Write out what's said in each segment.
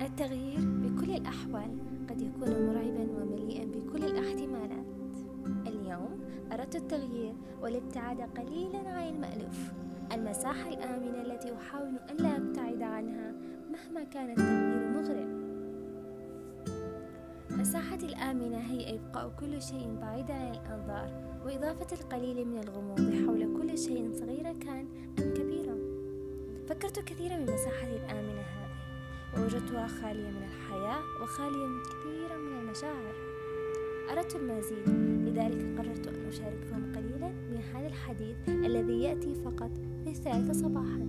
التغيير بكل الأحوال قد يكون مرعبا ومليئا بكل الاحتمالات. اليوم أردت التغيير والابتعاد قليلا عن المألوف. المساحة الآمنة التي أحاول أن لا أبتعد عنها مهما كان التغيير مغرق. مساحتي الآمنة هي إبقاء كل شيء بعيدا عن الأنظار وإضافة القليل من الغموض حول كل شيء صغيرا كان أم كبيرا. فكرت كثيرا بمساحتي الآمنة هذه. ووجدتها خالية من الحياة وخالية من كثيرا من المشاعر. أردت المزيد لذلك قررت أن أشارككم قليلا من هذا الحديث الذي يأتي فقط في الثالثة صباحا.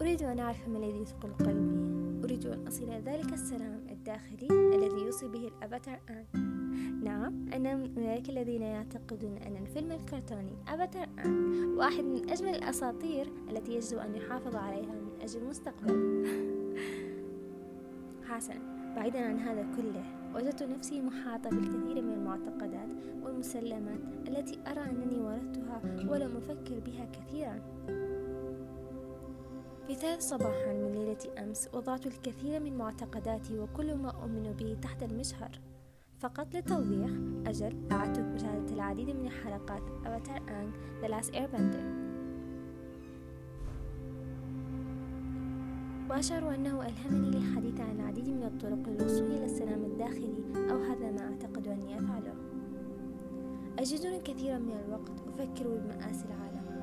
أريد أن أعرف ما الذي يثقل قلبي. أريد أن أصل ذلك السلام الداخلي الذي يوصي به الأفاتار آن. نعم أنا من أولئك الذين يعتقدون أن الفيلم الكرتوني أفاتار آن واحد من أجمل الأساطير التي يجب أن يحافظ عليها من أجل المستقبل. حسنا بعيدا عن هذا كله وجدت نفسي محاطة بالكثير من المعتقدات والمسلمات التي أرى أنني ورثتها ولم أفكر بها كثيرا. في صباحا من ليلة أمس وضعت الكثير من معتقداتي وكل ما أؤمن به تحت المجهر فقط للتوضيح أجل أعدت مشاهدة العديد من حلقات أفاتار أنج The Last Airbender. وأشعر أنه ألهمني للحديث عن العديد من الطرق للوصول إلى السلام الداخلي أو هذا ما أعتقد أني أفعله. أجدني كثيرا من الوقت أفكر بمآسي العالم.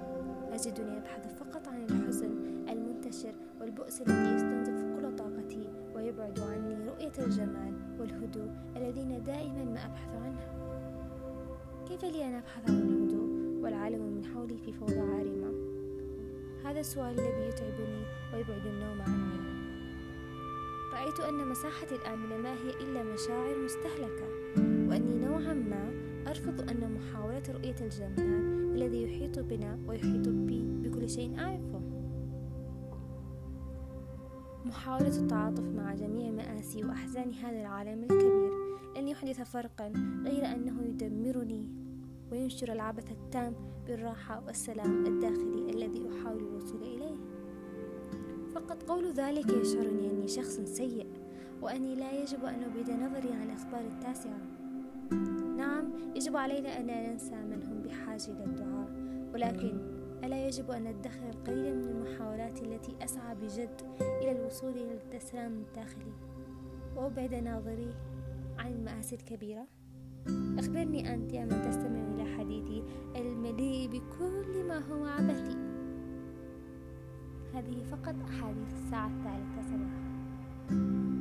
أجدني أبحث فقط عن الحزن المنتشر والبؤس الذي يستنزف كل طاقتي ويبعد عني رؤية الجمال والهدوء الذين دائما ما أبحث عنها. كيف لي أن أبحث عن الهدوء والعالم من حولي في فوضى عارمة؟ هذا السؤال الذي يتعبني ويبعد النوم عني. رأيت أن مساحتي الآمنة ما هي إلا مشاعر مستهلكة وأني نوعا ما أرفض أن محاولة رؤية الجمال الذي يحيط بنا ويحيط بي بكل شيء أعرفه. محاولة التعاطف مع جميع مآسي وأحزان هذا العالم الكبير. لن يحدث فرقا غير أنه يدمرني وينشر العبث التام بالراحة والسلام الداخلي الذي أحاول الوصول إليه. فقط قول ذلك يشعرني أني شخص سيء وأني لا يجب أن أبعد نظري عن الأخبار التاسعة. نعم يجب علينا أن ننسى من هم بحاجة إلى الدعاء ولكن ألا يجب أن ندخر القليل من المحاولات التي أسعى بجد إلى الوصول إلى التسلام الداخلي. وأبعد ناظري عن المآسي الكبيرة. أخبرني أنت يا من تستمع إلى حديثي المليء بكل ما هو عبثي هذه فقط أحاديث الساعة الثالثة صباحا.